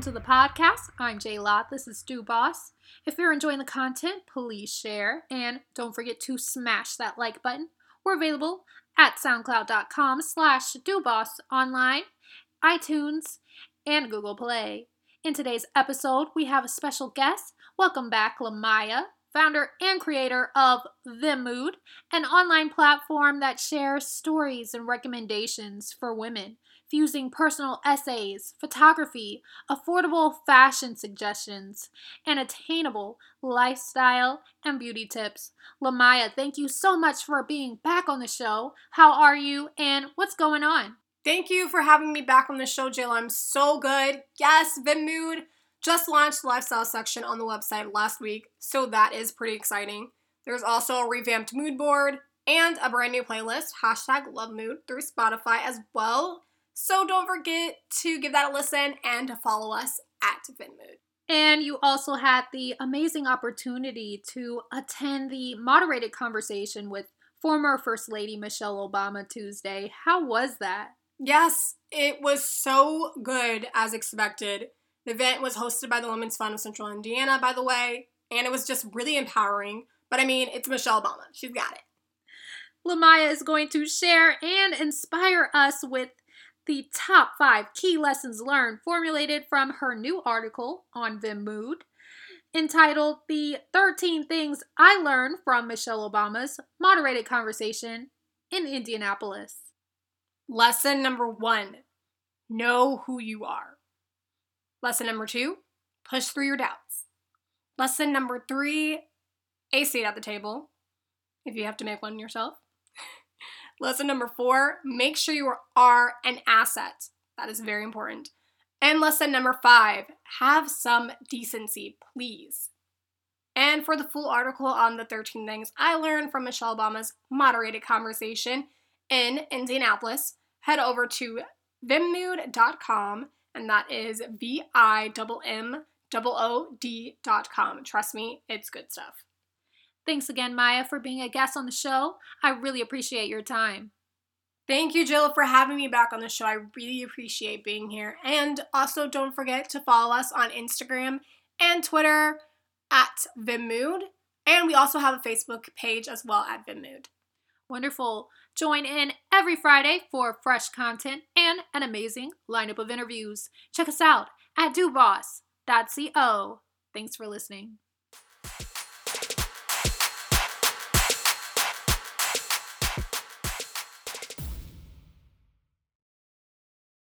to the podcast. I'm Jay Lott. This is Do Boss. If you're enjoying the content, please share and don't forget to smash that like button. We're available at soundcloud.com slash doboss online, iTunes, and Google Play. In today's episode, we have a special guest. Welcome back, Lamaya, founder and creator of The Mood, an online platform that shares stories and recommendations for women fusing personal essays, photography, affordable fashion suggestions, and attainable lifestyle and beauty tips. Lamaya, thank you so much for being back on the show. How are you and what's going on? Thank you for having me back on the show, Jill. I'm so good. Yes, Mood just launched the lifestyle section on the website last week, so that is pretty exciting. There's also a revamped mood board and a brand new playlist, hashtag Love Mood, through Spotify as well. So don't forget to give that a listen and to follow us at VimMood. And you also had the amazing opportunity to attend the moderated conversation with former First Lady Michelle Obama Tuesday. How was that? Yes, it was so good as expected. The event was hosted by the Women's Fund of Central Indiana, by the way, and it was just really empowering. But I mean, it's Michelle Obama. She's got it. Lamaya is going to share and inspire us with the top five key lessons learned formulated from her new article on VimMood entitled The 13 Things I Learned from Michelle Obama's Moderated Conversation in Indianapolis. Lesson number one know who you are. Lesson number two push through your doubts. Lesson number three a seat at the table if you have to make one yourself. Lesson number four make sure you are an asset. That is very important. And lesson number five have some decency, please. And for the full article on the 13 things I learned from Michelle Obama's moderated conversation in Indianapolis, head over to vimmood.com, and that is V I M M O O D.com. Trust me, it's good stuff. Thanks again, Maya, for being a guest on the show. I really appreciate your time. Thank you, Jill, for having me back on the show. I really appreciate being here. And also, don't forget to follow us on Instagram and Twitter at VimMood. And we also have a Facebook page as well at VimMood. Wonderful. Join in every Friday for fresh content and an amazing lineup of interviews. Check us out at doboss.co. Thanks for listening.